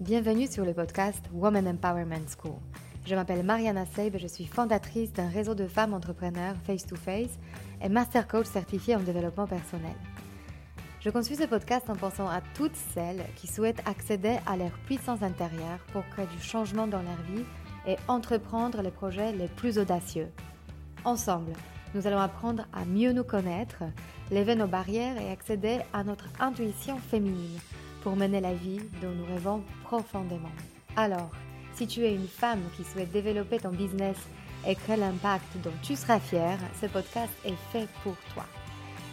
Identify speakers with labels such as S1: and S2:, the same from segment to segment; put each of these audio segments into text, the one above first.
S1: Bienvenue sur le podcast Woman Empowerment School. Je m'appelle Mariana Seib et je suis fondatrice d'un réseau de femmes entrepreneurs face-to-face et master coach certifié en développement personnel. Je conçus ce podcast en pensant à toutes celles qui souhaitent accéder à leur puissance intérieure pour créer du changement dans leur vie et entreprendre les projets les plus audacieux. Ensemble, nous allons apprendre à mieux nous connaître, lever nos barrières et accéder à notre intuition féminine pour mener la vie dont nous rêvons profondément. Alors, si tu es une femme qui souhaite développer ton business et créer l'impact dont tu seras fière, ce podcast est fait pour toi.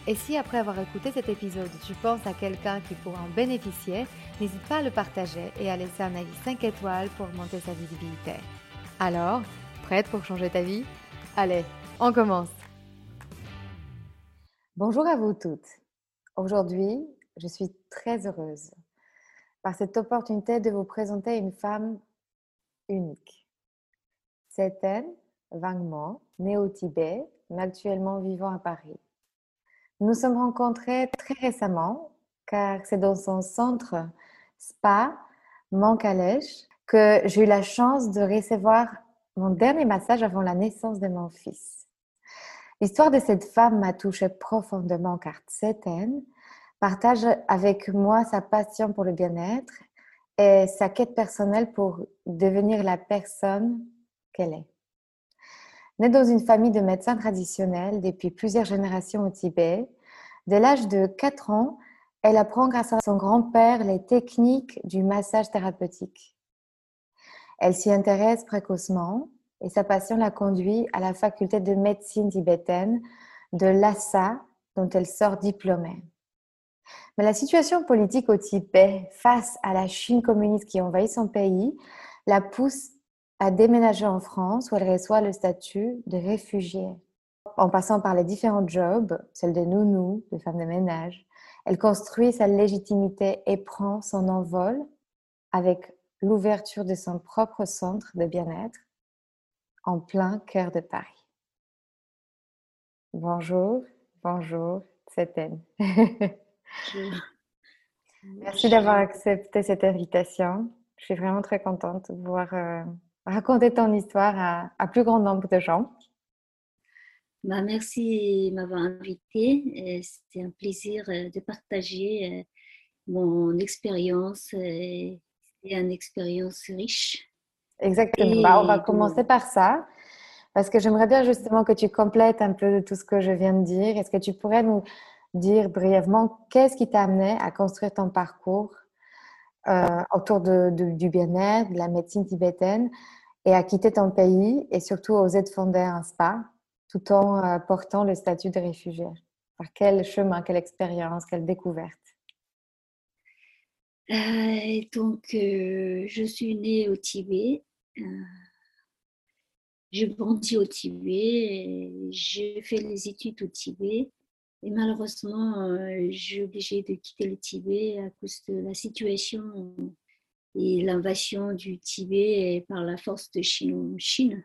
S1: Et si après avoir écouté cet épisode, tu penses à quelqu'un qui pourra en bénéficier, n'hésite pas à le partager et à laisser un avis 5 étoiles pour augmenter sa visibilité. Alors, prête pour changer ta vie? Allez, on commence Bonjour à vous toutes. Aujourd'hui, je suis très heureuse par cette opportunité de vous présenter une femme unique. Elle, Wang née au Tibet, mais actuellement vivant à Paris. Nous sommes rencontrés très récemment car c'est dans son centre spa Mankalèche que j'ai eu la chance de recevoir mon dernier massage avant la naissance de mon fils. L'histoire de cette femme m'a touchée profondément car Tseten partage avec moi sa passion pour le bien-être et sa quête personnelle pour devenir la personne qu'elle est. Née dans une famille de médecins traditionnels depuis plusieurs générations au Tibet, dès l'âge de 4 ans, elle apprend grâce à son grand-père les techniques du massage thérapeutique. Elle s'y intéresse précocement et sa passion la conduit à la faculté de médecine tibétaine de Lhasa, dont elle sort diplômée. Mais la situation politique au Tibet face à la Chine communiste qui envahit son pays la pousse à déménager en France où elle reçoit le statut de réfugiée. En passant par les différents jobs, celle de nounou, de femme de ménage, elle construit sa légitimité et prend son envol avec l'ouverture de son propre centre de bien-être en plein cœur de Paris. Bonjour, bonjour, c'est elle. Merci d'avoir accepté cette invitation. Je suis vraiment très contente de pouvoir euh, raconter ton histoire à, à, plus grand nombre de gens.
S2: Bah, merci de m'avoir invité. C'était un plaisir euh, de partager euh, mon expérience. C'est une expérience riche.
S1: Exactement. Bah, on va commencer par ça. Parce que j'aimerais bien justement que tu complètes un peu de tout ce que je viens de dire. Est-ce que tu pourrais nous dire brièvement qu'est-ce qui t'a amené à construire ton parcours euh, autour de, du bien-être, de la médecine tibétaine et à quitter ton pays et surtout oser de fonder un spa tout en euh, portant le statut de réfugié Par quel chemin, quelle expérience, quelle découverte?
S2: Euh, Donc, je suis née au Tibet. j'ai grandi au Tibet. J'ai fait les études au Tibet. Et malheureusement, euh, j'ai obligé de quitter le Tibet à cause de la situation et l'invasion du Tibet par la force de Chine. Chine.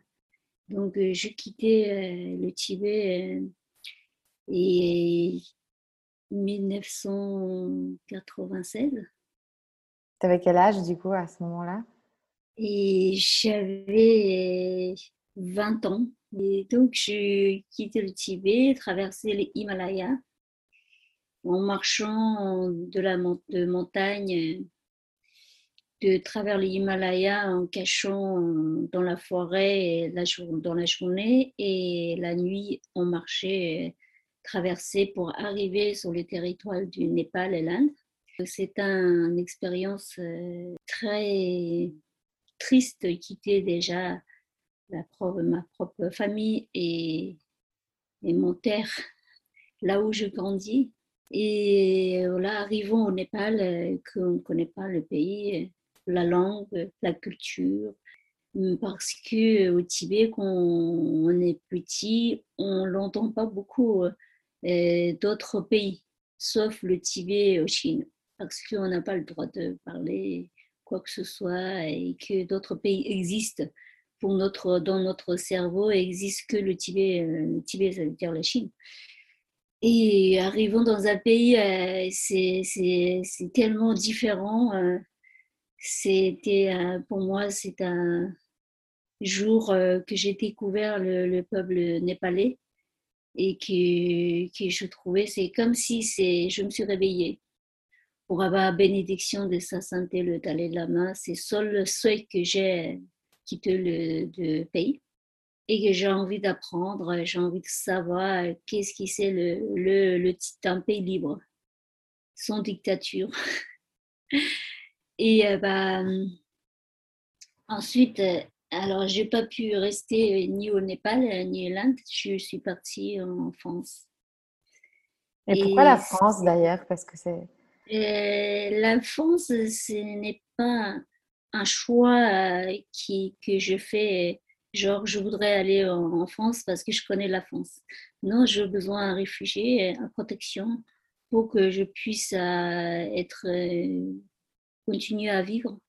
S2: Donc, euh, je quittais euh, le Tibet et 1996.
S1: Tu avais quel âge du coup à ce moment-là?
S2: Et j'avais 20 ans. Et donc, j'ai quitté le Tibet, traversé les Himalayas en marchant de la montagne de travers les Himalayas en cachant dans la forêt la, dans la journée et la nuit on marchait traversé pour arriver sur le territoire du Népal et l'Inde. C'est une expérience euh, très triste quitter déjà ma propre famille et, et mon terre, là où je grandis. Et là, arrivons au Népal, euh, qu'on ne connaît pas le pays, la langue, la culture, parce que au Tibet, quand on est petit, on l'entend pas beaucoup euh, d'autres pays, sauf le Tibet au Chine, parce qu'on n'a pas le droit de parler quoi que ce soit et que d'autres pays existent notre, dans notre cerveau existe que le Tibet, euh, le Tibet, ça veut dire la Chine. Et arrivons dans un pays, euh, c'est tellement différent. Euh, c'était pour moi, c'est un jour que j'ai découvert le, peuple népalais et que, je trouvais, c'est comme si je me suis réveillée pour avoir bénédiction de sa santé, le Dalai Lama. C'est seul le souhait que j'ai quitté le, pays et que j'ai envie d'apprendre, j'ai envie de savoir qu'est-ce qui c'est le, le, le, un pays libre, sans dictature. et euh, bah, ensuite, euh, alors j'ai pas pu rester ni au Népal ni en Inde, je suis partie en France.
S1: Et, pourquoi la France d'ailleurs? Parce que c'est
S2: euh, la France, ce n'est pas un choix euh, qui, que je fais, genre je voudrais aller en, France parce que je connais la France. Non, j'ai besoin d'un réfugié, une protection pour que je puisse euh, être, continuer à vivre.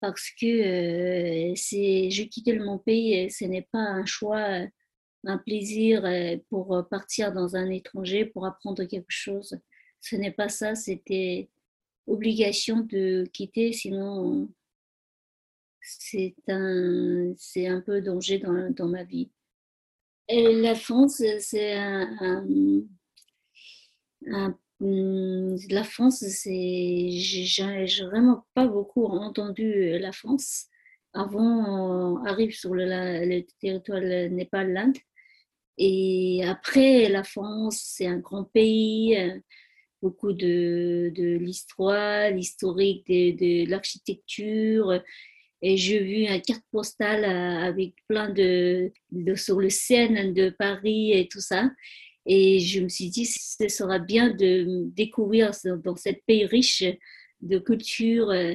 S2: Parce que c'est, je quitte mon pays, ce n'est pas un choix, un plaisir pour partir dans un étranger pour apprendre quelque chose ce n'est pas ça, c'était obligation de quitter, sinon c'est un, c'est un peu danger dans, dans ma vie. La France, c'est un, la France, c'est, j'ai vraiment pas beaucoup entendu la France. Avant, arrive sur le, le territoire Népal, l'Inde. Et après, la France, c'est un grand pays beaucoup de, de l'histoire, l'historique de, de l'architecture. Et j'ai vu une carte postale euh, avec plein de, de, sur le Seine de Paris et tout ça. Et je me suis dit, ce sera bien de découvrir dans ce pays riche de culture, euh,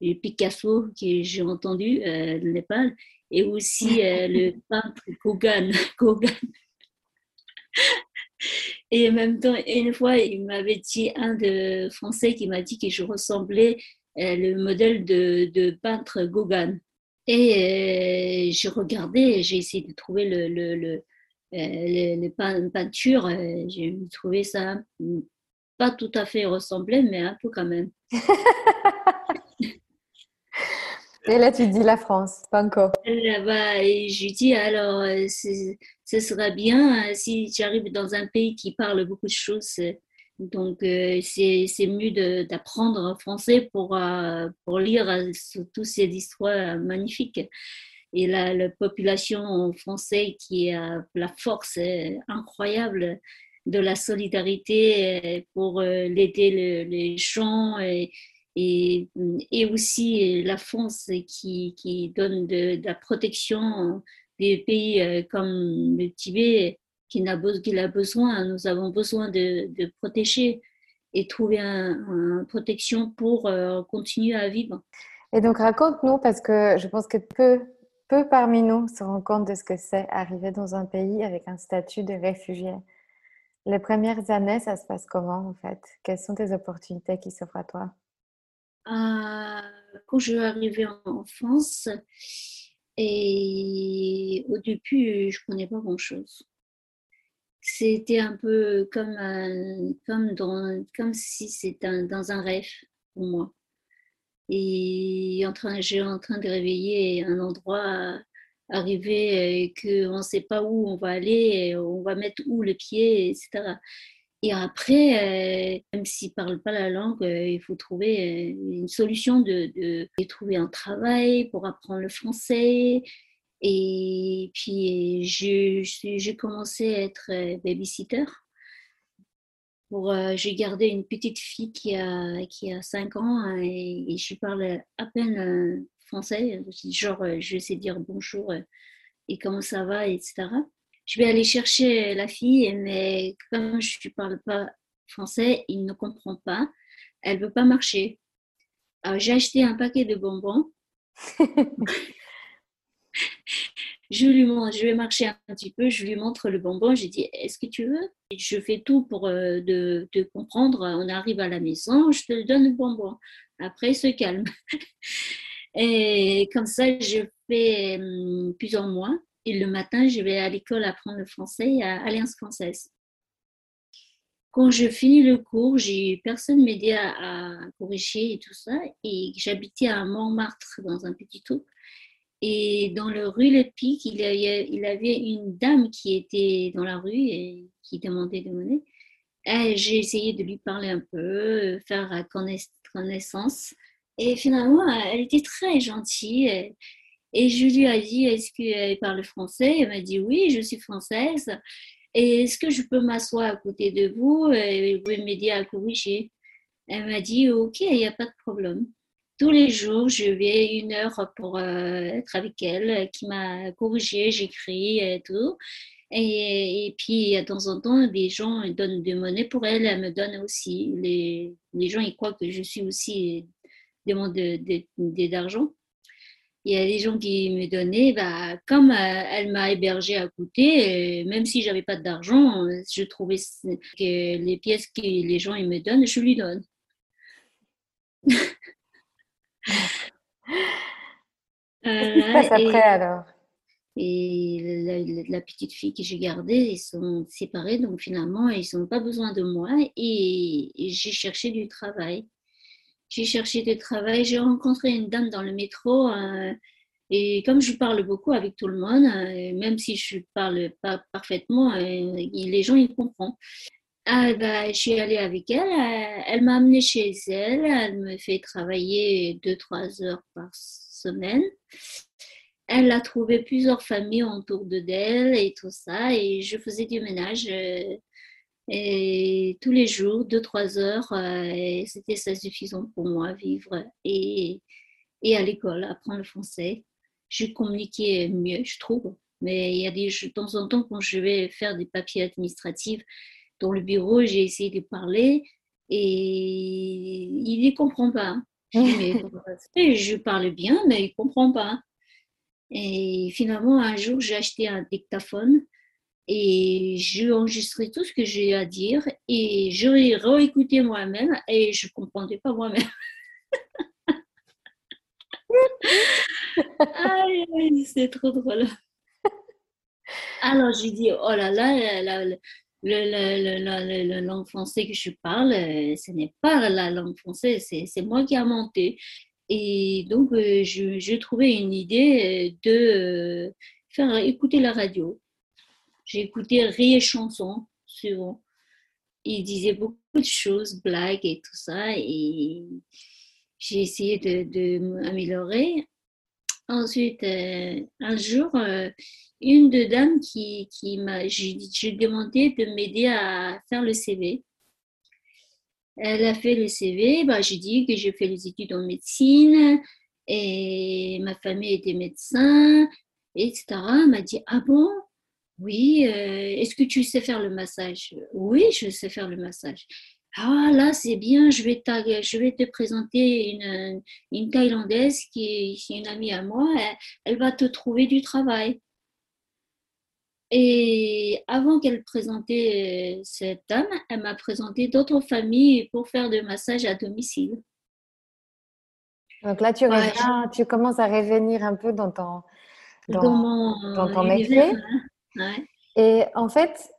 S2: Picasso, que j'ai entendu, euh, le Népal, et aussi le peintre. Gauguin. Et en même temps, une fois, il m'avait dit, un de Français qui m'a dit que je ressemblais euh, le modèle de, de peintre Gauguin. Et euh, j'ai regardé, j'ai essayé de trouver le, le, le, euh, peinture. J'ai trouvé ça pas tout à fait ressemblé, mais un peu quand même.
S1: Et là, tu dis la France, pas encore.
S2: Là-bas, et je dis alors, ce sera bien euh, si j'arrive dans un pays qui parle beaucoup de choses. Donc, euh, c'est mieux d'apprendre français pour, euh, pour lire toutes ces histoires magnifiques. Et la, la population française qui a la force incroyable de la solidarité pour l'aider les gens et, et, aussi la France qui, qui donne de la protection des pays euh, comme le Tibet qui a, a besoin, nous avons besoin de, de protéger et trouver une protection pour euh, continuer à vivre.
S1: Et donc raconte-nous, parce que je pense que peu, peu parmi nous se rendent compte de ce que c'est arriver dans un pays avec un statut de réfugié. Les premières années, ça se passe comment en fait? Quelles sont tes opportunités qui s'offrent à toi?
S2: Euh, Quand je suis arrivée en France, et au début, je ne connais pas grand-chose. C'était un peu comme, comme, dans, comme si c'était dans un rêve pour moi. Et en j'ai en train de réveiller un endroit arrivé et qu'on ne sait pas où on va aller, on va mettre où le pied, etc. Et après, euh, même s'ils ne parlent pas la langue, euh, il faut trouver euh, une solution de, de, trouver un travail pour apprendre le français. Et puis, j'ai commencé à être babysitter. J'ai gardé une petite fille qui a, qui a 5 ans hein, et, je parle à peine français. Genre, je sais dire bonjour et comment ça va, etc je vais aller chercher la fille, mais comme je ne parle pas français, il ne comprend pas. Elle ne veut pas marcher. Alors, j'ai acheté un paquet de bonbons. je lui montre, je vais marcher un petit peu, je lui montre le bonbon. J'ai dit, est-ce que tu veux? Je fais tout pour euh, de, de, comprendre. On arrive à la maison, je te donne le bonbon. Après, il se calme. Et comme ça, je fais hum, plusieurs mois. Et le matin, je vais à l'école apprendre le français à Alliance française. quand je finis le cours, j'ai personne m'aidait à, à, corriger et tout ça. Et j'habitais à Montmartre dans un petit trou. Et dans le rue Le Pic, il y, il avait une dame qui était dans la rue et qui demandait de monnaie. J'ai essayé de lui parler un peu, faire connaissance. Et finalement, elle était très gentille. Et je lui ai dit, est-ce qu'elle parle français? Elle m'a dit, oui, je suis française. Et est-ce que je peux m'asseoir à côté de vous et vous pouvez m'aider à corriger? Elle m'a dit, ok, il n'y a pas de problème tous les jours, je vais une heure pour euh, être avec elle, qui m'a corrigé, j'écris et tout. Et, puis, de temps en temps, des gens donnent de monnaie pour elle, elle me donne aussi. Les, les gens, ils croient que je suis aussi demande d'argent. Il y a des gens qui me donnaient, bah, comme euh, elle m'a hébergé à côté, même si j'avais pas d'argent, je trouvais que les pièces que les gens ils me donnent, je lui donne.
S1: Qu'est-ce qui se passe après alors?
S2: et la, petite fille que j'ai gardée, ils sont séparés, donc finalement, ils n'ont pas besoin de moi. Et, j'ai cherché du travail. J'ai cherché du travail. J'ai rencontré une dame dans le métro. Euh, et comme je parle beaucoup avec tout le monde, euh, même si je parle pas parfaitement, euh, les gens ils comprennent. Ah, bah, je suis allée avec elle. Elle m'a amenée chez elle. Elle me fait travailler 2-3 heures par semaine. Elle a trouvé plusieurs familles autour de d'elle et tout ça. Et je faisais du ménage et tous les jours, 2-3 heures. Euh, c'était ça suffisant pour moi, vivre et, et à l'école, apprendre le français. Je communiquais mieux, je trouve. Mais il y a des, de temps en temps, quand je vais faire des papiers administratifs, dans le bureau, j'ai essayé de parler et il ne comprend pas. Je, parle bien, mais il ne comprend pas. Et finalement, un jour, j'ai acheté un dictaphone et j'ai enregistré tout ce que j'ai à dire et je l'ai réécouté moi-même et je ne comprenais pas moi-même. c'est trop drôle. Alors j'ai dit, oh là là, la langue française que je parle, euh, ce n'est pas la langue française, c'est moi qui ai monté. Et donc, euh, j'ai trouvé une idée euh, de faire écouter la radio. J'ai écouté Rire Chanson, souvent. Il disait beaucoup de choses, blagues et tout ça. Et j'ai essayé de, de m'améliorer. Ensuite, un jour, une de dames qui, qui m'a, demandé de m'aider à faire le CV. Elle a fait le CV, bah, j'ai dit que j'ai fait les études en médecine et ma famille était médecin, etc. Elle m'a dit, ah bon? Oui, euh, est-ce que tu sais faire le massage? Oui, je sais faire le massage. Ah là, c'est bien, je vais, je vais te présenter une, une Thaïlandaise qui est, une amie à moi, elle va te trouver du travail. Et avant qu'elle présentait euh, cette dame, elle m'a présenté d'autres familles pour faire des massages à domicile.
S1: Donc là, tu, reviens, tu commences à revenir un peu dans ton, dans, ton métier. Et en fait,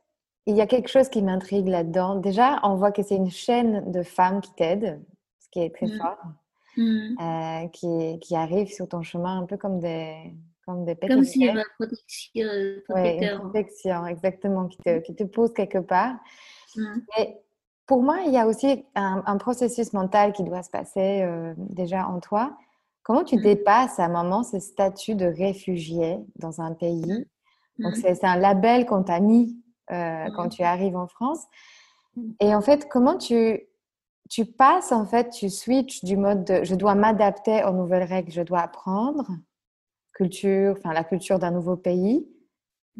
S1: il y a quelque chose qui m'intrigue là-dedans. Déjà, on voit que c'est une chaîne de femmes qui t'aident, ce qui est très mm. fort, mm. Euh, qui, qui arrivent sur ton chemin un peu comme des,
S2: comme des Comme s'il y avait protection.
S1: Oui, une protection, exactement, qui te, qui te pose quelque part. Et pour moi, il y a aussi un, processus mental qui doit se passer euh, déjà en toi. Comment tu dépasses à un moment ce statut de réfugié dans un pays. Donc, c'est un label qu'on t'a mis euh, quand tu arrives en France. Et en fait, comment tu, tu passes, en fait, tu switches du mode de je dois m'adapter aux nouvelles règles, je dois apprendre, culture, enfin la culture d'un nouveau pays.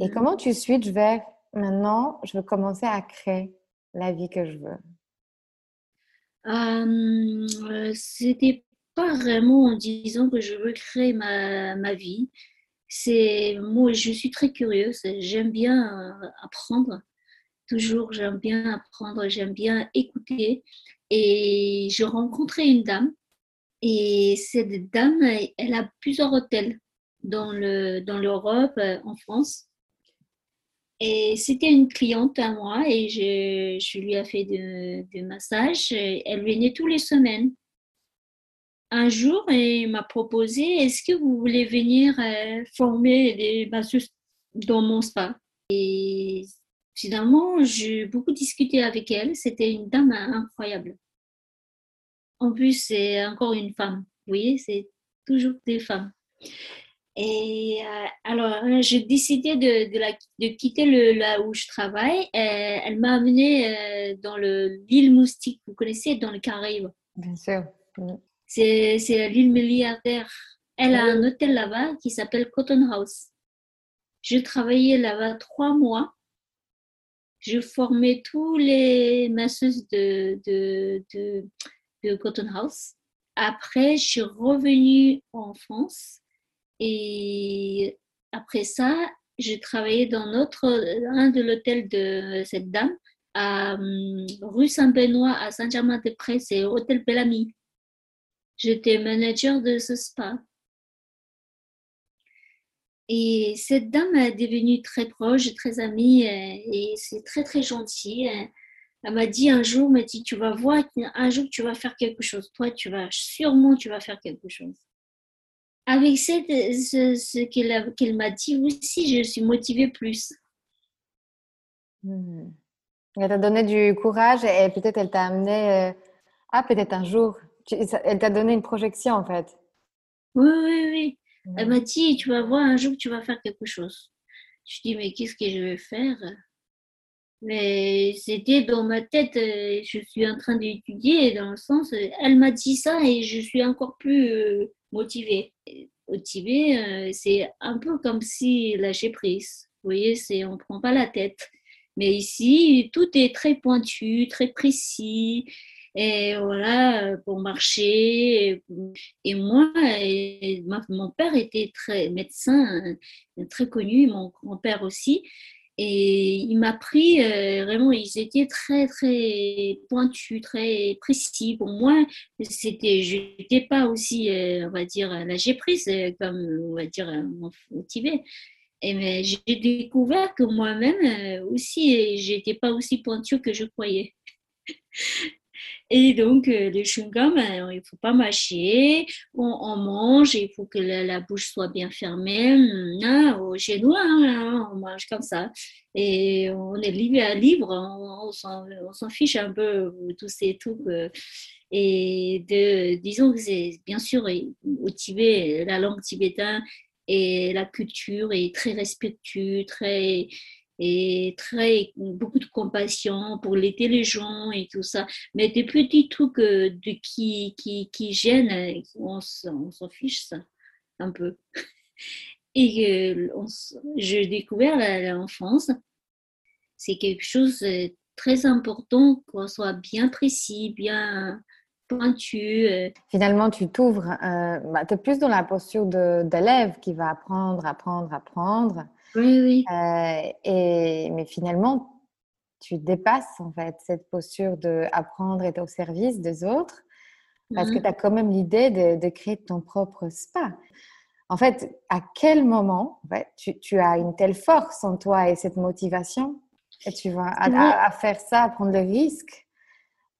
S1: Et mmh. comment tu switches vers maintenant, je veux commencer à créer la vie que je veux?
S2: Euh, C'était pas vraiment en disant que je veux créer ma, ma vie. C'est moi, je suis très curieuse. J'aime bien euh, apprendre. Toujours, j'aime bien apprendre. J'aime bien écouter. Et je rencontrais une dame. Et cette dame, elle a plusieurs hôtels dans l'Europe, dans euh, en France. Et c'était une cliente à moi et je, je lui ai fait de massage. Elle venait tous les semaines. Un jour, elle m'a proposé est-ce que vous voulez venir euh, former des masseuses dans mon spa? Et finalement, j'ai beaucoup discuté avec elle. C'était une dame incroyable. En plus, c'est encore une femme. Vous voyez, c'est toujours des femmes. Et euh, alors, euh, j'ai décidé de, quitter là où je travaille. Euh, elle m'a amenée dans l'île Moustique, vous connaissez, dans le Caraïbes.
S1: Bien sûr.
S2: C'est l'île milliardaire. Elle a un hôtel là-bas qui s'appelle Cotton House. Je travaillais là-bas trois mois. Je formais tous les masseuses de, de, de, de Cotton House. Après, je suis revenue en France et après ça, j'ai travaillé dans notre, un de l'hôtel de cette dame à hum, rue Saint-Benoît à Saint-Germain-des-Prés, c'est Hôtel Bellamy. J'étais manager de ce spa. Et cette dame est devenue très proche, très amie et c'est très très gentil. Elle m'a dit un jour, mais tu vas voir, un jour tu vas faire quelque chose. Toi, tu vas sûrement, tu vas faire quelque chose avec cette, ce, ce qu'elle m'a dit aussi, je suis motivée plus.
S1: Hmm. Elle t'a donné du courage et peut-être elle t'a amené, euh, ah peut-être un jour, elle t'a donné une projection en fait.
S2: Oui, oui, oui. Elle m'a dit, tu vas voir un jour que tu vas faire quelque chose. Je dis, mais qu'est-ce que je vais faire? Mais c'était dans ma tête, euh, je suis en train d'étudier, dans le sens, elle m'a dit ça et je suis encore plus euh, motivé. Motivé, euh, c'est un peu comme si lâcher prise. Vous voyez, c'est on prend pas la tête. Mais ici, tout est très pointu, très précis. Et voilà, pour marcher. Et moi, mon père était très médecin, très connu, mon grand-père aussi. Et il m'a pris, euh, vraiment, ils étaient très, très pointus, très précis. Pour moi, c'était, je n'étais pas aussi, euh, on va dire, lâcher prise, euh, comme, on va dire, motivé. Et mais j'ai découvert que moi-même aussi, j'étais pas aussi pointu que je croyais. Et donc, euh, le chewing-gum, euh, il ne faut pas mâcher, on, mange, il faut que la, bouche soit bien fermée. Ah, chez nous, hein, on mange comme ça. Et on est libre libre, on, s'en fiche un peu tous ces trucs. Euh, et de, disons que c'est bien sûr au Tibet, la langue tibétaine et la culture est très respectueuse, très et très beaucoup de compassion pour l'aider les gens et tout ça. Mais des petits trucs euh, de, qui, qui, qui gênent, euh, on, s'en fiche ça un peu. Et euh, j'ai découvert l'enfance, c'est quelque chose de très important qu'on soit bien précis, bien pointu.
S1: Finalement, tu t'ouvres, bah, tu es plus dans la posture d'élève qui va apprendre, apprendre, apprendre.
S2: Oui, oui.
S1: Euh, et, mais finalement, tu dépasses en fait cette posture d'apprendre et être au service des autres parce que mmh. tu as quand même l'idée de, créer ton propre spa. En fait, à quel moment tu, as une telle force en toi et cette motivation et tu vas à, faire ça, à prendre le risque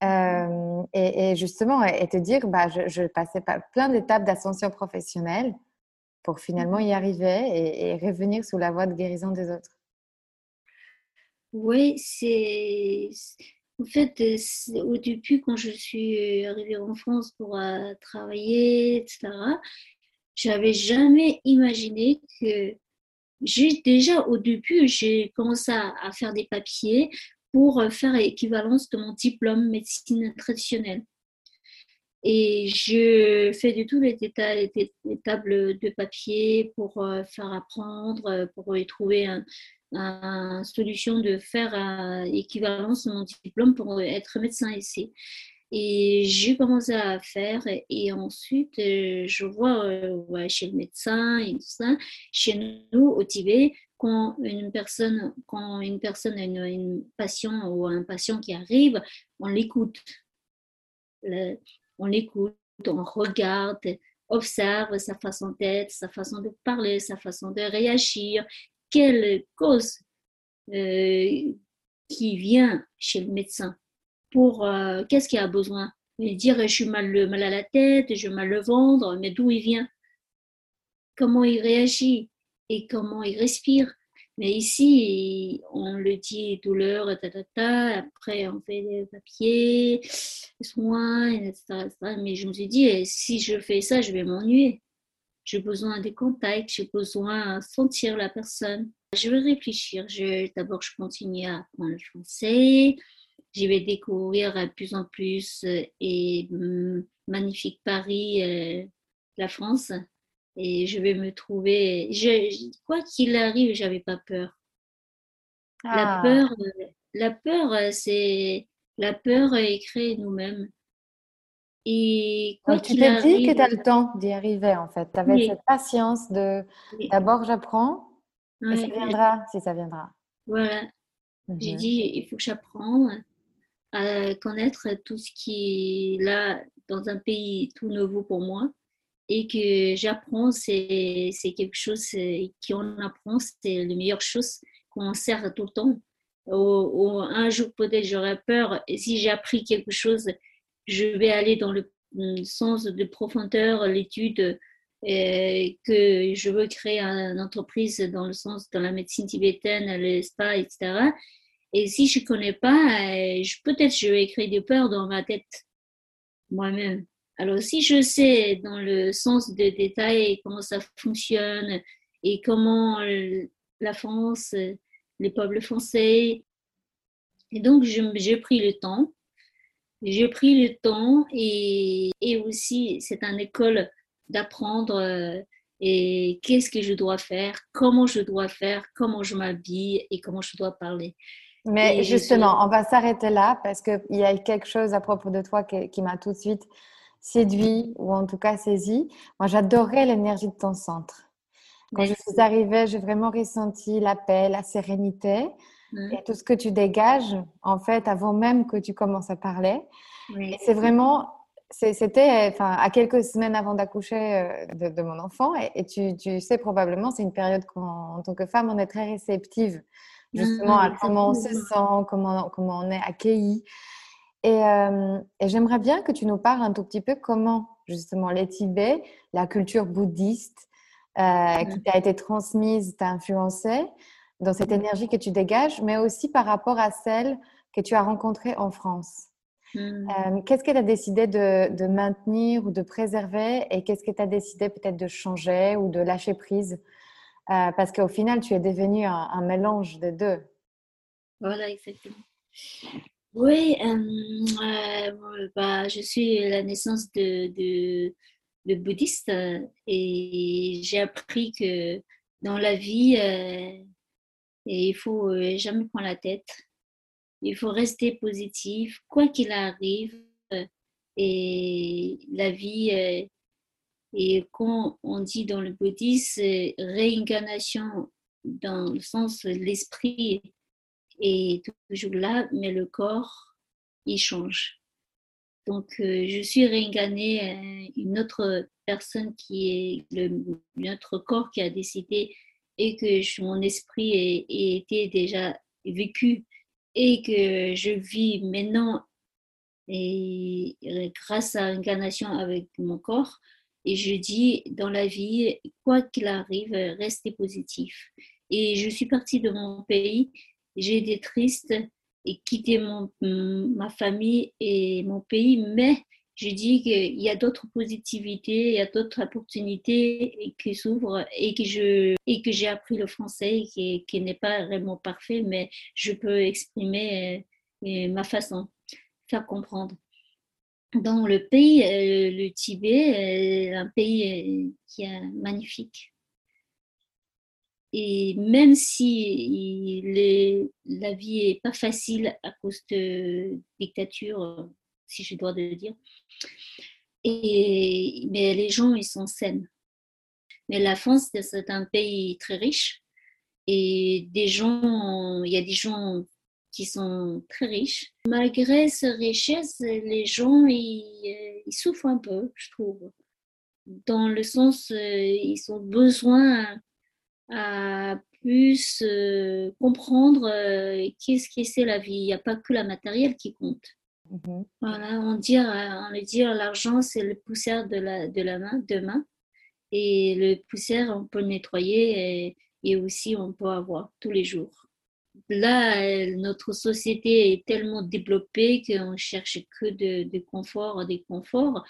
S1: euh, et, justement et, te dire bah, je, je passais par plein d'étapes d'ascension professionnelle pour finalement y arriver et, revenir sous la voie de guérison des autres.
S2: Oui, c'est. En fait, au début, quand je suis arrivée en France pour euh, travailler, etc., j'avais jamais imaginé que j'ai déjà au début, j'ai commencé à, faire des papiers pour faire l'équivalence de mon diplôme médecine traditionnelle. Et je fais du tout les, les, tables de papier pour euh, faire apprendre, euh, pour trouver une solution de faire euh, équivalence mon diplôme pour être médecin ici. Et j'ai commencé à faire et ensuite je vois chez le médecin et tout ça, chez nous au Tibet, quand une personne, quand une personne a une, une patient ou un patient qui arrive, on l'écoute on l'écoute, on regarde, observe sa façon d'être, sa façon de parler, sa façon de réagir, quelle cause qui vient chez le médecin pour qu'est-ce qu'il a besoin? Il dire je suis mal, mal à la tête, je mal le ventre, mais d'où il vient? Comment il réagit et comment il respire? Mais ici, on le dit douleur, ta, ta, ta, après on fait des papiers, soins, etc., Mais je me suis dit, eh, si je fais ça, je vais m'ennuyer. J'ai besoin des contacts, j'ai besoin de sentir la personne. Je vais réfléchir. D'abord, je continue à apprendre le français. Je vais découvrir de plus en plus euh, et hum, magnifique Paris, euh, la France et je vais me trouver. Je, quoi qu'il arrive, j'avais pas peur. La ah. peur, euh, la peur, euh, c'est la peur est créée nous-mêmes.
S1: Et quoi tu t'es dit que tu as le temps d'y arriver en fait. Tu avais cette patience de d'abord j'apprends et ça viendra si ça viendra.
S2: Voilà. J'ai mhm. dit il faut que j'apprenne à connaître tout ce qui est là dans un pays tout nouveau pour moi et que j'apprends, c'est quelque chose qu'on apprend, c'est la meilleure chose qu'on sert tout le temps. Ou, un jour, peut-être, j'aurais peur, si j'ai appris quelque chose, je vais aller dans le, sens de profondeur, l'étude, que je veux créer une entreprise dans le sens de la médecine tibétaine, le spa, etc. Et si je ne connais pas, peut-être je vais créer des peurs dans ma tête moi-même. Alors, si je sais dans le sens des détails comment ça fonctionne et comment la France, les peuples français, et donc j'ai pris le temps. J'ai pris le temps et, et aussi c'est une école d'apprendre euh, et qu'est-ce que je dois faire, comment je dois faire, comment je m'habille et comment je dois parler.
S1: Mais justement, on va s'arrêter là parce qu'il y a quelque chose à propos de toi qui m'a tout de suite séduit ou en tout cas saisi. Moi, j'adorais l'énergie de ton centre. Quand je suis arrivée, j'ai vraiment ressenti la paix, la sérénité mmh. et tout ce que tu dégages, en fait, avant même que tu commences à parler. c'est vraiment, c'était enfin, à quelques semaines avant d'accoucher euh, de, mon enfant. Et, tu, tu, sais probablement, c'est une période quand, en tant que femme, on est très réceptive justement mmh, à comment on se sent, comment, comment on est accueilli. Euh, et, j'aimerais bien que tu nous parles un tout petit peu comment justement les Tibets, la culture bouddhiste euh, qui t'a été transmise, t'a influencé dans cette énergie que tu dégages, mais aussi par rapport à celle que tu as rencontrée en France. Hmm. Euh, qu'est-ce que tu as décidé de, maintenir ou de préserver et qu'est-ce que tu as décidé peut-être de changer ou de lâcher prise Parce qu'au final, tu es devenu un, un mélange des deux?
S2: Voilà, exactement. Oui, euh, euh, bah, je suis la naissance de, de, de bouddhiste et j'ai appris que dans la vie, euh, il faut jamais prendre la tête. Il faut rester positif, quoi qu'il arrive. Et la vie, et quand on dit dans le bouddhisme, réincarnation dans le sens de l'esprit est toujours là, mais le corps, il change. Donc, euh, je suis réincarnée euh, une autre personne qui est le, notre corps qui a décidé et que mon esprit était déjà vécu et que je vis maintenant et grâce à l'incarnation avec mon corps. Et je dis, dans la vie, quoi qu'il arrive, restez positif. Et je suis partie de mon pays j'ai été triste et quitté mon, ma famille et mon pays, mais je dis qu'il y a d'autres positivités, il y a d'autres opportunités qui s'ouvrent et que je et que j'ai appris le français qui, qui n'est pas vraiment parfait, mais je peux exprimer euh, ma façon, faire comprendre. Dans le pays, euh, le Tibet, un pays euh, qui est magnifique. Et même si la vie est pas facile à cause de dictature, si je dois le dire, mais les gens, ils sont sains. Mais la France, c'est un pays très riche. Et des gens, il y a des gens qui sont très riches. Malgré cette richesse, les gens, ils, ils souffrent un peu, je trouve. Dans le sens, euh, ils ont besoin plus euh, comprendre euh, qu'est-ce que c'est la vie. Il n'y a pas que la matériel qui compte. Mhm. Voilà, on dit, on dit l'argent, c'est le poussière de la, de la main, de main. Et le poussière, on peut le nettoyer et, et aussi on peut avoir tous les jours là, notre société est tellement développée qu'on cherche que de, de confort, des conforts.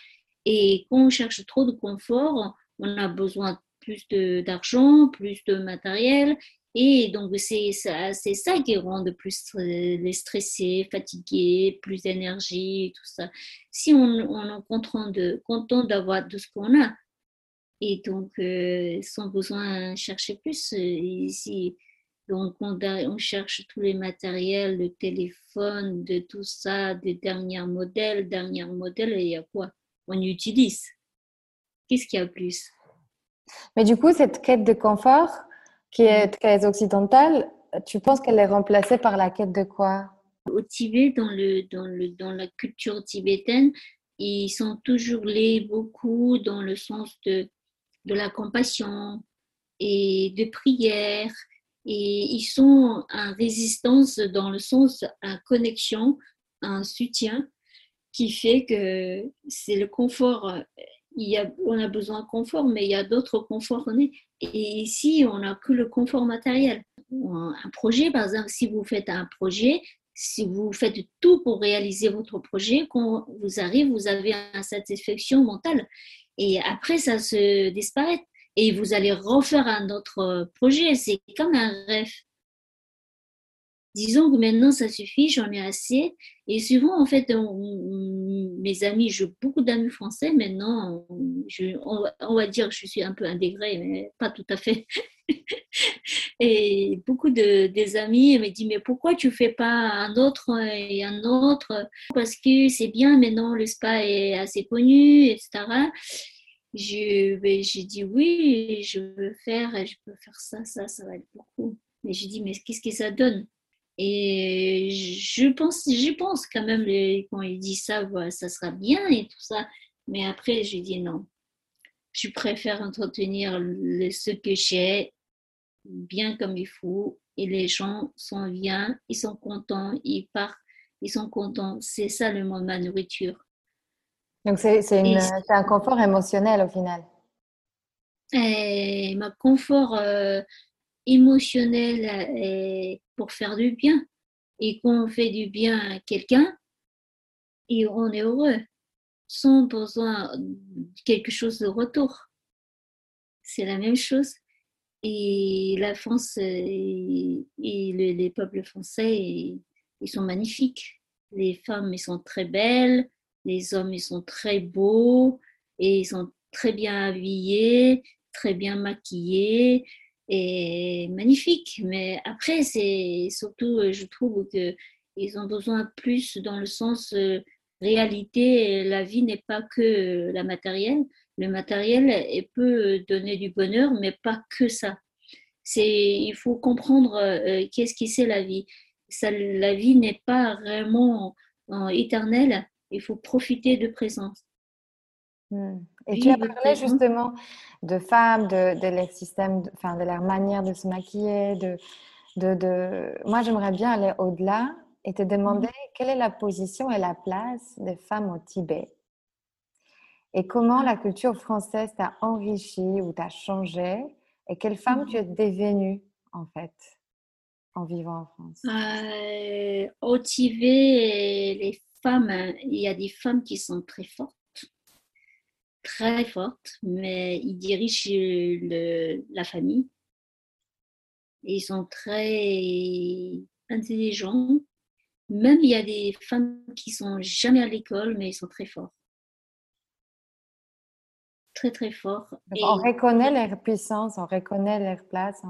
S2: Et quand on cherche trop de confort, on a besoin plus d'argent, plus de matériel. Et donc, c'est ça, ça qui rend de plus les stressés, fatigués, plus d'énergie, tout ça. Si on, on est content, de, content d'avoir tout ce qu'on a, et donc, euh, sans besoin de chercher plus, ici, donc, on, on, cherche tous les matériels, le téléphone, de tout ça, des derniers modèles, derniers modèles, et il y a quoi On utilise. Qu'est-ce qu'il y a plus?
S1: Mais du coup, cette quête de confort qui est mm. très occidentale, tu penses qu'elle est remplacée par la quête de quoi?
S2: Au Tibet, dans, le, dans, le, dans la culture tibétaine, ils sont toujours liés beaucoup dans le sens de, de la compassion et de prière et ils sont en résistance dans le sens à connexion, un soutien qui fait que c'est le confort. Il y a, on a besoin de confort, mais il y a d'autres conforts. Et ici, on n'a que le confort matériel. Un projet, par exemple, si vous faites un projet, si vous faites tout pour réaliser votre projet, quand vous arrivez, vous avez une satisfaction mentale. Et après, ça se disparaît et vous allez refaire un autre projet. C'est comme un rêve. Disons que maintenant ça suffit, j'en ai assez. Et souvent, en fait, mes amis, j'ai beaucoup d'amis français. Maintenant, on, va dire que je suis un peu intégrée, mais pas tout à fait. et beaucoup de des amis me disent mais pourquoi tu fais pas un autre et un autre? Parce que c'est bien maintenant, le spa est assez connu, etc. J'ai dit oui, je veux faire, je peux faire ça, ça, ça va être beaucoup. Mais j'ai dit, mais qu'est-ce que ça donne? Et je pense, j'y pense quand même, quand il dit ça, ça sera bien et tout ça. Mais après, j'ai dit non. Je préfère entretenir le, ce que j'ai bien comme il faut et les gens sont bien, ils sont contents, ils partent, ils sont contents. C'est ça le mot de ma nourriture.
S1: Donc, c'est un confort émotionnel au final.
S2: Et ma confort euh, émotionnel est pour faire du bien. Et quand on fait du bien à quelqu'un, et on est heureux, sans besoin de quelque chose de retour. C'est la même chose. Et la France et, les, peuples français, ils sont magnifiques. Les femmes, ils sont très belles les hommes, ils sont très beaux et ils sont très bien habillés, très bien maquillés et magnifiques. Mais après, c'est surtout, euh, je trouve qu'ils ont besoin plus dans le sens euh, réalité. La vie n'est pas que la matérielle. Le matériel peut donner du bonheur, mais pas que ça. C'est, il faut comprendre euh, qu'est-ce qui c'est la vie. La vie n'est pas vraiment éternelle il faut profiter de présence.
S1: Hmm. Et tu as parlé justement de femmes, de, de leur système, de, enfin, de leur manière de se maquiller. De, de, de... Moi, j'aimerais bien aller au-delà et te demander mhm. quelle est la position et la place des femmes au Tibet. Et comment la culture française t'a enrichi ou t'a changé et quelle femme mhm. tu es devenue en fait en vivant en France?
S2: Euh, Au Tibet, les il y a des femmes qui sont très fortes, très fortes, mais ils dirigent la famille. ils sont très intelligents. Même il y a des femmes qui sont jamais à l'école, mais ils sont très forts. Très, très forts.
S1: On reconnaît leur puissance, on reconnaît leur place.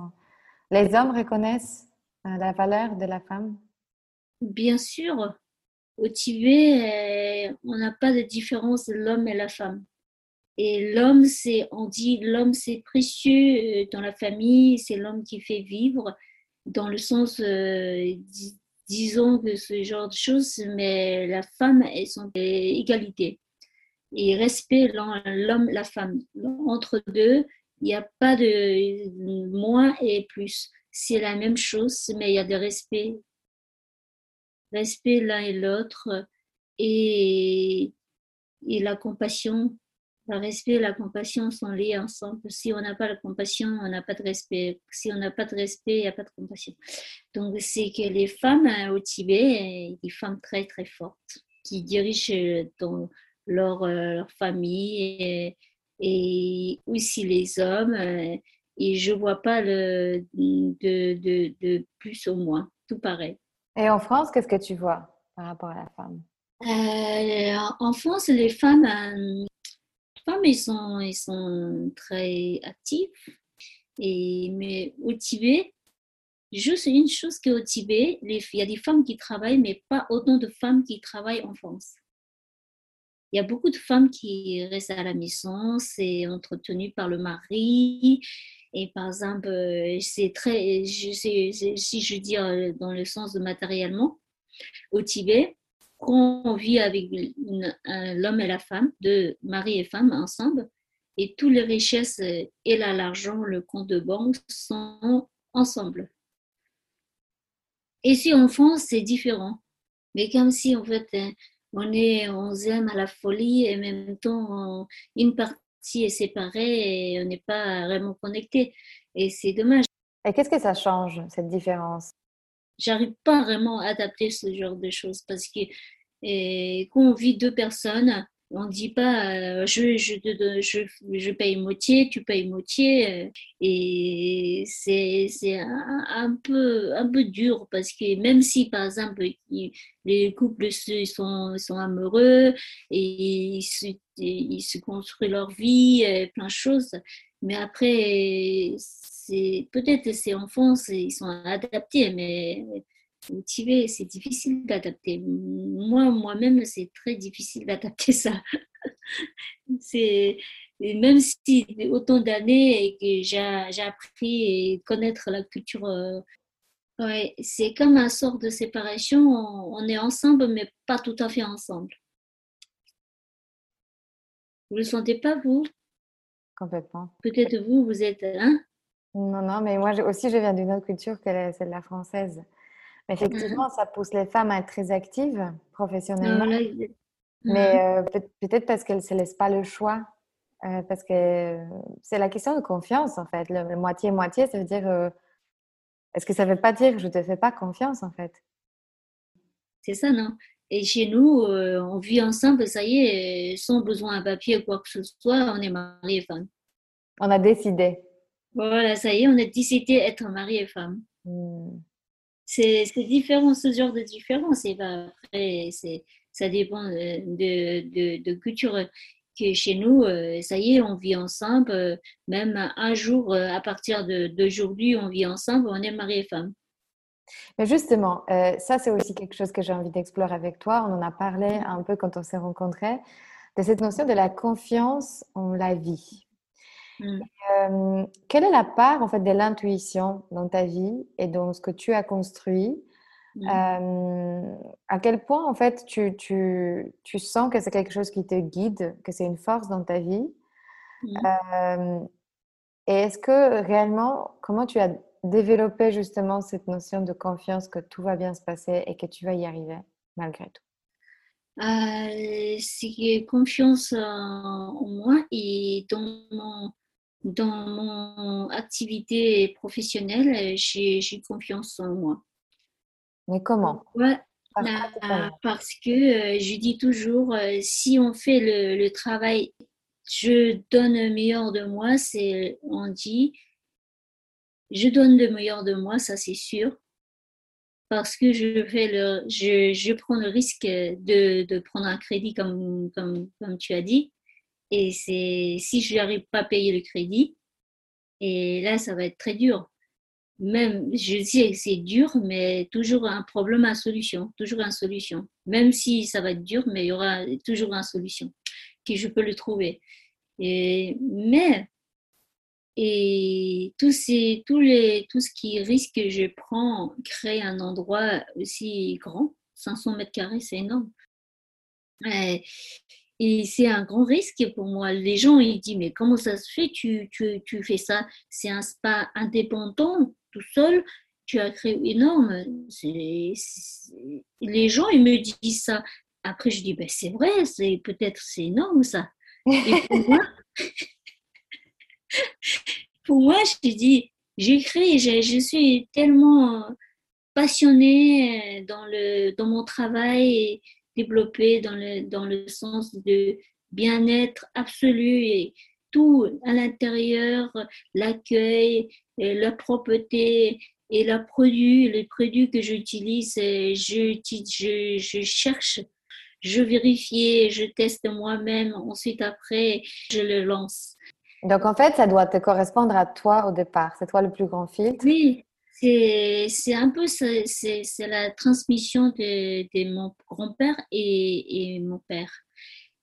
S1: Les hommes reconnaissent euh, la valeur de la femme
S2: Bien sûr, au Tibet, euh, on n'a pas de différence de l'homme et la femme. Et l'homme, c'est, on dit, l'homme, c'est précieux euh, dans la famille, c'est l'homme qui fait vivre, dans le sens, euh, disons que ce genre de choses, mais la femme, elles sont égalité. Et respect l'homme, la femme. Entre deux, il n'y a pas de moins et plus. c'est la même chose, mais il y a de respect. Respect l'un et l'autre et la compassion. Le respect et la compassion sont liés ensemble. Si on n'a pas la compassion, on n'a pas de respect. Si on n'a pas de respect, il n'y a pas de compassion. Donc, c'est que les femmes hein, au Tibet, des femmes très, très fortes, qui dirigent euh, dans leur, euh, leur famille et, et, aussi les hommes. Euh, et je ne vois pas le, de, de, de plus au moins, tout pareil.
S1: Et en France, qu'est-ce que tu vois par rapport à la femme?
S2: Euh, en France, les femmes, euh, femmes ils sont, ils sont très actives. Et, mais au Tibet, juste une chose qu'au Tibet, il y a des femmes qui travaillent, mais pas autant de femmes qui travaillent en France. Il y a beaucoup de femmes qui restent à la maison, c'est entretenu par le mari. Et par exemple, c'est très, si je dis dans le sens de matériellement, au Tibet, on vit avec l'homme et la femme, de mari et femme ensemble, et toutes les richesses et l'argent, le compte de banque sont ensemble. Et si en France, c'est différent. Mais comme si en fait, hein, on est, on aime à la folie et en même temps, une partie est séparée et on n'est pas vraiment connecté. Et c'est dommage.
S1: Et qu'est-ce que ça change, cette différence?
S2: J'arrive pas vraiment à adapter ce genre de choses parce que et quand on vit deux personnes, on dit pas euh, je, je, je, je, paye moitié, tu payes moitié. Euh, et c'est un, un, peu, un peu dur parce que même si, par exemple, les couples sont, sont amoureux et ils se, ils se construisent leur vie, plein de choses, mais après, peut-être ces enfants, ils sont adaptés, mais motivé, c'est difficile d'adapter. Moi, moi-même, c'est très difficile d'adapter ça. c'est même si autant d'années et que j'ai appris et connaître la culture, euh, ouais, c'est comme un sort de séparation. On, est ensemble, mais pas tout à fait ensemble. Vous le sentez pas vous?
S1: Complètement.
S2: Peut-être vous, vous êtes hein
S1: Non, non, mais moi aussi, je viens d'une autre culture que celle de la française. Effectivement, ça pousse les femmes à être très actives professionnellement. Mais euh, peut-être parce qu'elles ne se laissent pas le choix. Euh, parce que c'est la question de confiance, en fait. Le moitié-moitié, ça veut dire. Euh, est-ce que ça ne veut pas dire que je ne te fais pas confiance, en fait?
S2: C'est ça, non? Et chez nous, on vit ensemble, ça y est, sans besoin d'un papier ou quoi que ce soit, on est mari et femme.
S1: On a décidé.
S2: Voilà, ça y est, on a décidé d'être mari et femme. Hmm c'est différent, ce genre de différence. Et ben après, ça dépend de, de, de, culture. Que chez nous, euh, ça y est, on vit ensemble. Euh, même un jour, euh, à partir d'aujourd'hui, on vit ensemble, on est mari et femme.
S1: Mais justement, ça, c'est aussi quelque chose que j'ai envie d'explorer avec toi. On en a parlé un peu quand on s'est rencontrés, de cette notion de la confiance en la vie. Mmh. quelle est la part en fait de l'intuition dans ta vie et dans ce que tu as construit? Mmh. À quel point en fait tu, tu, tu sens que c'est quelque chose qui te guide, que c'est une force dans ta vie? Mmh. Et est-ce que réellement, comment tu as développé justement cette notion de confiance que tout va bien se passer et que tu vas y arriver malgré tout?
S2: Euh, c'est confiance en moi et dans mon, dans mon activité professionnelle, j'ai confiance en moi.
S1: Mais comment?
S2: Ouais, Parce que euh, je dis toujours, euh, si on fait le, le, travail, je donne le meilleur de moi, c'est, on dit, je donne le meilleur de moi, ça c'est sûr. Parce que je, fais le, je, je prends le risque de, de prendre un crédit, comme, comme, comme tu as dit. Et c'est si je n'arrive pas à payer le crédit, et là, ça va être très dur. Même, je sais que c'est dur, mais toujours un problème à solution, toujours une solution. Même si ça va être dur, mais il y aura toujours une solution que je peux le trouver. Et, mais, et tout, ces, tous les, tout ce qui risque que je prends, créer un endroit aussi grand, 500 mètres carrés, c'est énorme. C'est un grand risque pour moi. Les gens, ils disent, mais comment ça se fait, tu, tu, tu fais ça C'est un spa indépendant. tout seul, tu as créé énorme. les gens, ils me disent ça. Après, je dis, ben, c'est vrai, peut-être c'est énorme ça. Et pour moi, pour moi, je dis, j'écris, je, je suis tellement passionnée dans, le, dans mon travail et développée dans le, dans le sens de bien-être absolu et tout à l'intérieur, l'accueil, la propreté et la produit, les produits que j'utilise, je, je, je cherche, je vérifie, je teste moi-même, ensuite après, je le lance.
S1: Donc en fait, ça doit te correspondre à toi au départ, c'est toi le plus grand filtre.
S2: Oui, c'est un peu c'est la transmission de, mon grand-père et, et, mon père.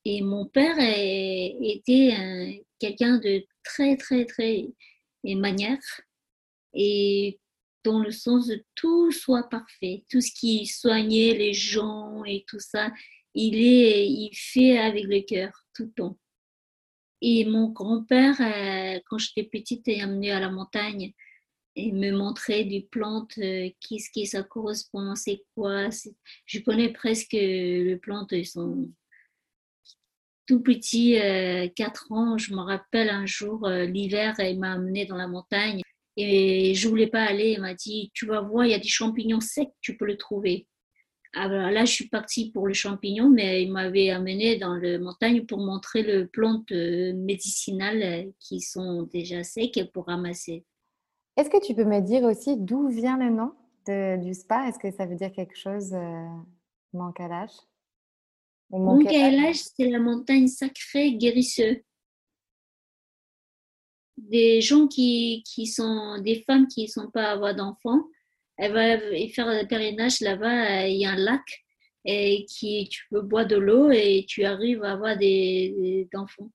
S2: Et mon père était quelqu'un de très, très, très manière et dans le sens de tout soit parfait, tout ce qui soignait les gens et tout ça, il, est, il fait avec le cœur tout le temps. Et mon grand-père, euh, quand j'étais petite, est amené à la montagne et me montrait des plantes, euh, qu'est-ce qui ça correspond, c'est quoi. Je connais presque les plantes, ils sont tout petits, 4 euh, ans. Je me rappelle un jour, l'hiver, il m'a amené dans la montagne et je voulais pas aller. Il m'a dit, tu vas voir, il y a des champignons secs, tu peux le trouver. Alors là, je suis partie pour le champignon, mais il m'avait amené dans la montagne pour montrer les plantes euh, médicinales qui sont déjà secs pour ramasser.
S1: Est-ce que tu peux me dire aussi d'où vient le nom du spa? Est-ce que ça veut dire quelque chose, euh, Mont Kailash
S2: c'est la montagne sacrée guérisseuse des gens qui, qui, sont des femmes qui ne sont pas à avoir d'enfants. Elles vont faire un pèlerinage là-bas, il y a un lac et qui tu peux boire de l'eau et tu arrives à avoir des, enfants.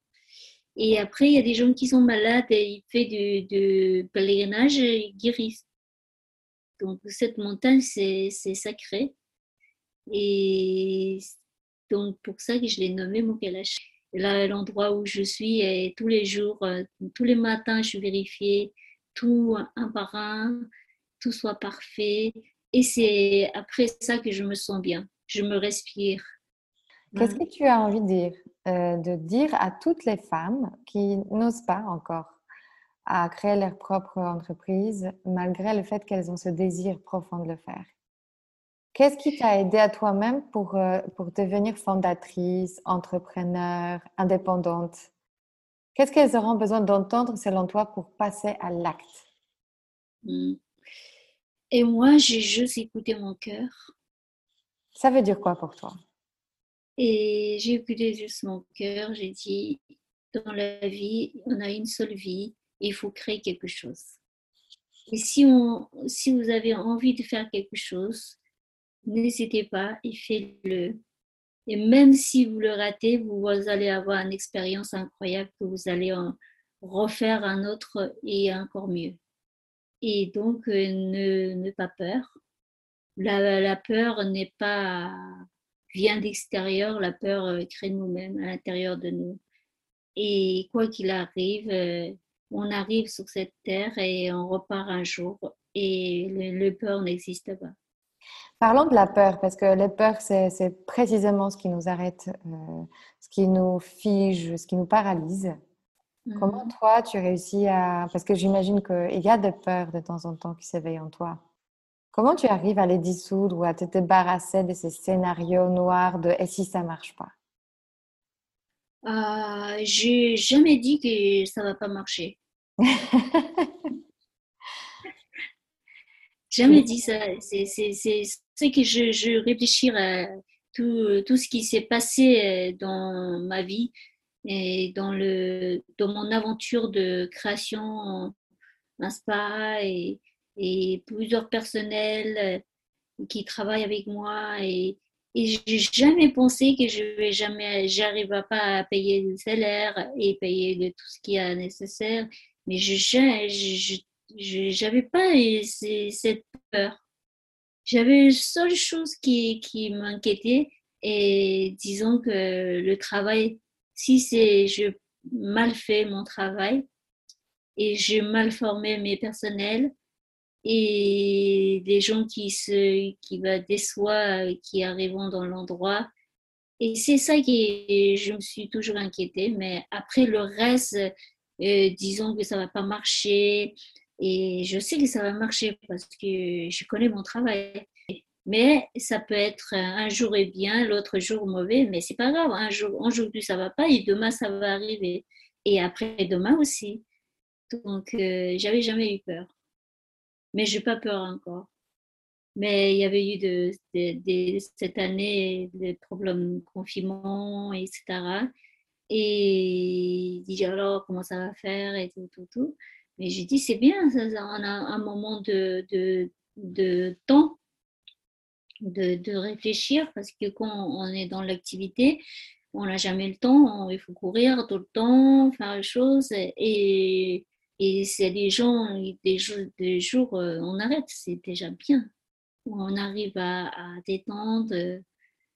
S2: Et après, il y a des gens qui sont malades et ils font du, pèlerinage et ils guérissent. Donc, cette montagne, c'est sacré. Et donc, pour ça que je l'ai nommé Mokelash là, l'endroit où je suis, et tous les jours, euh, tous les matins, je vérifie tout un par un, tout soit parfait. Et c'est après ça que je me sens bien, je me respire.
S1: Qu'est-ce que tu as envie de dire, euh, de dire à toutes les femmes qui n'osent pas encore à créer leur propre entreprise malgré le fait qu'elles ont ce désir profond de le faire Qu'est-ce qui t'a aidé à toi-même pour, euh, pour devenir fondatrice, entrepreneur, indépendante? Qu'est-ce qu'elles auront besoin d'entendre selon toi pour passer à l'acte?
S2: Hmm. Et moi, j'ai juste écouté mon cœur.
S1: Ça veut dire quoi pour toi?
S2: Et j'ai écouté juste mon cœur. J'ai dit, dans la vie, on a une seule vie. il faut créer quelque chose. Et si, on, si vous avez envie de faire quelque chose, n'hésitez pas et faites-le. Et même si vous le ratez, vous allez avoir une expérience incroyable que vous allez en refaire un autre et encore mieux. Et donc, euh, ne, ne pas peur. La, la peur n'est pas vient d'extérieur, la peur euh, crée nous-mêmes à l'intérieur de nous. Et quoi qu'il arrive, euh, on arrive sur cette terre et on repart un jour et le, le peur n'existe pas.
S1: Parlons de la peur, parce que la peur, c'est précisément ce qui nous arrête, euh, ce qui nous fige, ce qui nous paralyse. Comment mhm. toi, tu réussis à... Parce que j'imagine qu'il y a des peurs de temps en temps qui s'éveillent en toi. Comment tu arrives à les dissoudre ou à te débarrasser de ces scénarios noirs de « et si ça marche pas »
S2: euh, J'ai jamais dit que ça va pas marcher. jamais dit ça. C'est que je, je réfléchis à tout, tout ce qui s'est passé euh, dans ma vie et dans, le, dans mon aventure de création un spa et, et plusieurs personnels euh, qui travaillent avec moi et, et j'ai jamais pensé que je vais jamais, j'arriverai pas à payer le salaire et payer de tout ce qui est nécessaire. Mais je, je, j'avais pas cette peur. J'avais une seule chose qui, qui m'inquiétait et disons que le travail, si c'est je mal fait mon travail et j'ai mal formé mes personnels et des gens qui se qui va déçoivent, qui arrivent dans l'endroit. Et c'est ça qui je me suis toujours inquiétée. Mais après le reste, euh, disons que ça va pas marcher. Et je sais que ça va marcher parce que je connais mon travail. Mais ça peut être un jour est bien, l'autre jour mauvais, mais c'est pas grave. Un jour, aujourd'hui ça va pas et demain ça va arriver. Et après demain aussi. Donc euh, j'avais jamais eu peur. Mais je n'ai pas peur encore. Mais il y avait eu de, cette année des problèmes de confinement, etc. Et dit alors comment ça va faire et tout, tout, tout. Mais j'ai dit c'est bien, ça, on a un moment de, de, de temps de, de, réfléchir parce que quand on est dans l'activité, on n'a jamais le temps, il faut courir tout le temps, faire les choses et, et c'est des gens, des jours, euh, on arrête, c'est déjà bien. On arrive à, à détendre,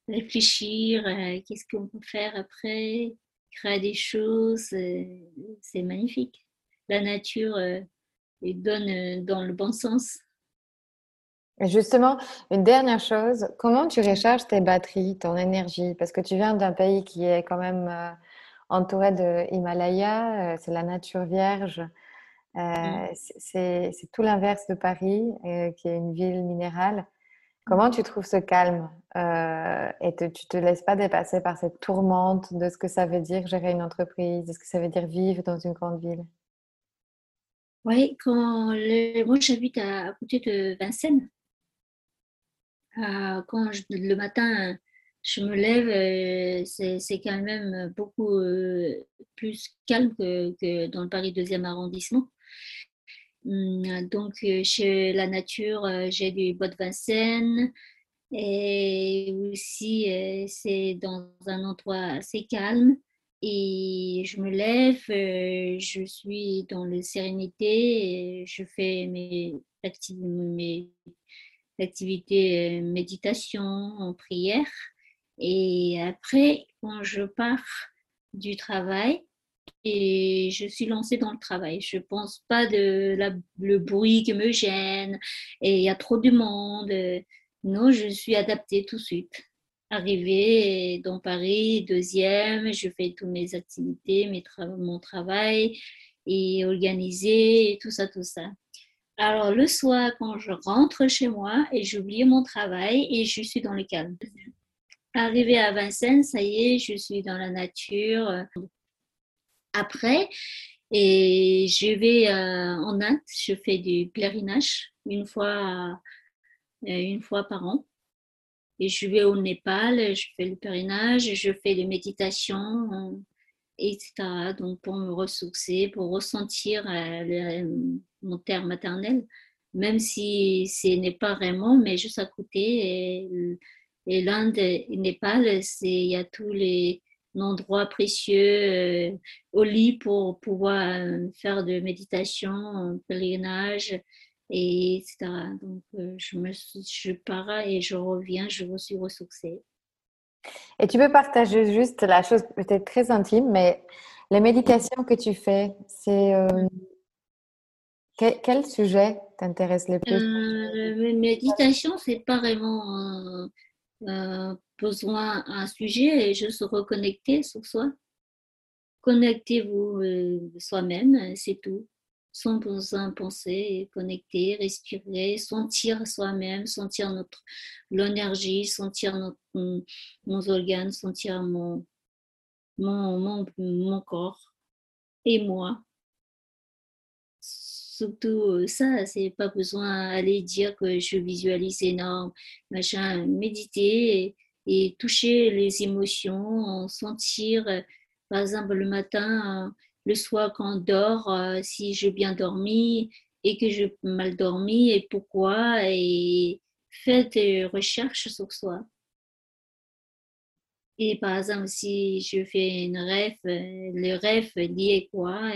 S2: réfléchir, euh, qu'est-ce qu'on peut faire après, créer des choses, euh, c'est magnifique. La nature donne dans le bon sens.
S1: Justement, une dernière chose, comment tu recharges tes batteries, ton énergie? Parce que tu viens d'un pays qui est quand même euh, entouré de Himalaya, euh, c'est la nature vierge. Euh, mmh. c'est tout l'inverse de Paris, qui est une ville minérale. Comment tu trouves ce calme et tu te laisses pas dépasser par cette tourmente de ce que ça veut dire gérer une entreprise, de ce que ça veut dire vivre dans une grande ville?
S2: Oui, quand moi j'habite à côté de Vincennes. Euh, quand le matin, je me lève, euh, c'est quand même beaucoup euh, plus calme que, dans le Paris 2e arrondissement. Hum, donc, chez la nature, j'ai du de Vincennes et aussi c'est dans un endroit assez calme. Et je me lève, je suis dans la sérénité, je fais mes, mes l'activité euh, méditation, en prière. Et après, quand je pars du travail, et je suis lancée dans le travail. Je ne pense pas de la, le bruit qui me gêne et il y a trop de monde. Non, je suis adaptée tout de suite. Arrivée dans Paris, deuxième, je fais toutes mes activités, mes mon travail et organisé et tout ça, tout ça. Alors le soir, quand je rentre chez moi et j'oublie mon travail et je suis dans le calme. Arrivé à Vincennes, ça y est, je suis dans la nature. Après, et je vais euh, en Inde, je fais du pèlerinage une fois, euh, une fois par an. Et je vais au Népal, je fais le pèlerinage, je fais des méditations etc. Donc pour me ressourcer, pour ressentir euh, mon terre maternelle, même si ce n'est pas vraiment, mais juste à côté. Et, l'Inde et Népal, il y a tous les endroits précieux euh, au lit pour pouvoir euh, faire de méditation, pèlerinage, et etc. Donc je, me, je pars et je reviens, je me suis ressourcée.
S1: Et tu peux partager juste la chose peut-être très intime, mais les méditations que tu fais, c'est euh, quel, sujet t'intéresse le plus?
S2: Euh, Les méditations, c'est pas vraiment euh, besoin un sujet, et juste reconnecter sur soi. Connectez-vous soi-même, c'est tout sans besoin penser, connecter, respirer, sentir soi-même, sentir notre l'énergie, sentir notre, nos organes, sentir mon, mon, mon, corps et moi. Surtout euh, ça, c'est pas besoin d'aller dire que je visualise énorme, machin, méditer et, toucher les émotions, sentir, par exemple le matin, le soir quand on dort, euh, si j'ai bien dormi et que j'ai mal dormi et pourquoi, et faites des recherches sur soi. Et par exemple, si je fais une rêve, euh, le rêve lié quoi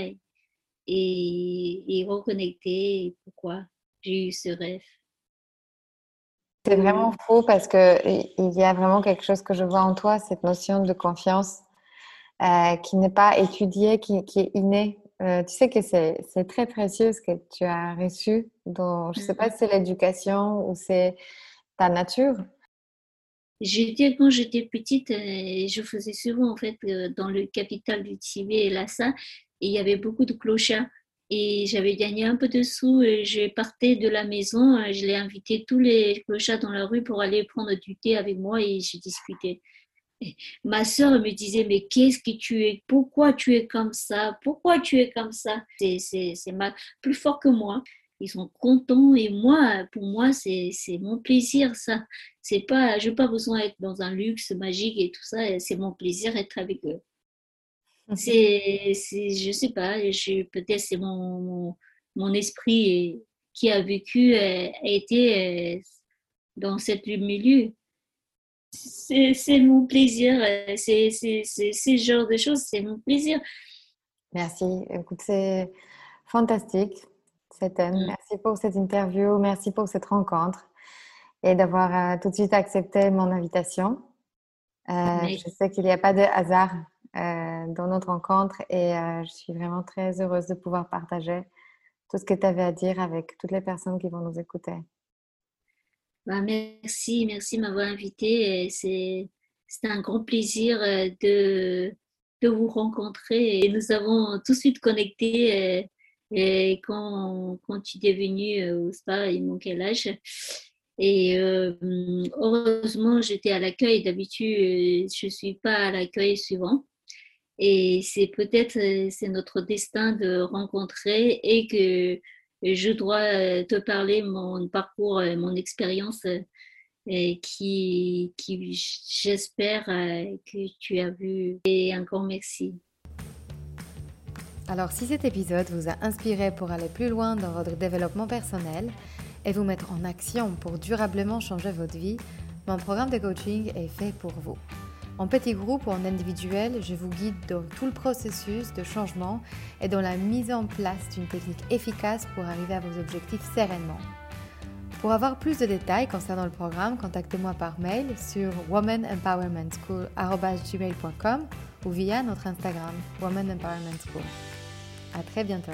S2: et, reconnecter pourquoi? J'ai eu ce rêve.
S1: C'est vraiment fou parce qu'il y a vraiment quelque chose que je vois en toi, cette notion de confiance euh, qui n'est pas étudié, qui, qui est inné. Euh, tu sais que c'est très précieux ce que tu as reçu dont, Je ne sais pas si c'est l'éducation ou c'est ta nature.
S2: J'étais, quand j'étais petite, euh, je faisais souvent, en fait, dans le capital du Tibet, Lhasa, il y avait beaucoup de clochards. Et j'avais gagné un peu de sous et je partais de la maison. Euh, je l'ai invité tous les clochards dans la rue pour aller prendre du thé avec moi et j'ai discuté. ma soeur me disait, mais qu'est-ce que tu es? Pourquoi tu es comme ça? Pourquoi tu es comme ça? C'est plus fort que moi ils sont contents et moi, pour moi, c'est mon plaisir ça. C'est pas, je n'ai pas besoin d'être dans un luxe magique et tout ça. C'est mon plaisir d'être avec eux. Mhm. C'est, je sais pas, peut-être c'est mon, mon, esprit qui a vécu, a été dans cette milieu. C'est mon plaisir, c'est ce genre de choses, c'est mon plaisir.
S1: Merci. Écoute, c'est fantastique. Mm. Merci pour cette interview, merci pour cette rencontre et d'avoir euh, tout de suite accepté mon invitation. Euh, je sais qu'il n'y a pas de hasard euh, dans notre rencontre et je suis vraiment très heureuse de pouvoir partager tout ce que tu avais à dire avec toutes les personnes qui vont nous écouter.
S2: Bah, merci, merci de m'avoir invité. C'est un grand plaisir de, de vous rencontrer et nous avons tout de suite connecté et quand, quand tu es venu euh, au spa, il manquait l'âge. Et euh, heureusement, j'étais à l'accueil. D'habitude, euh, je ne suis pas à l'accueil suivant. Et c'est peut-être c'est notre destin de rencontrer et que je dois te parler mon parcours, mon expérience qui, qui j'espère que tu as vu. Et encore merci.
S1: Alors si cet épisode vous a inspiré pour aller plus loin dans votre développement personnel et vous mettre en action pour durablement changer votre vie, mon programme de coaching est fait pour vous. En petit groupe ou en individuel, je vous guide dans tout le processus de changement et dans la mise en place d'une technique efficace pour arriver à vos objectifs sereinement. Pour avoir plus de détails concernant le programme, contactez-moi par mail sur womanempowermentschool.com ou via notre Instagram Woman Empowerment School. À très bientôt.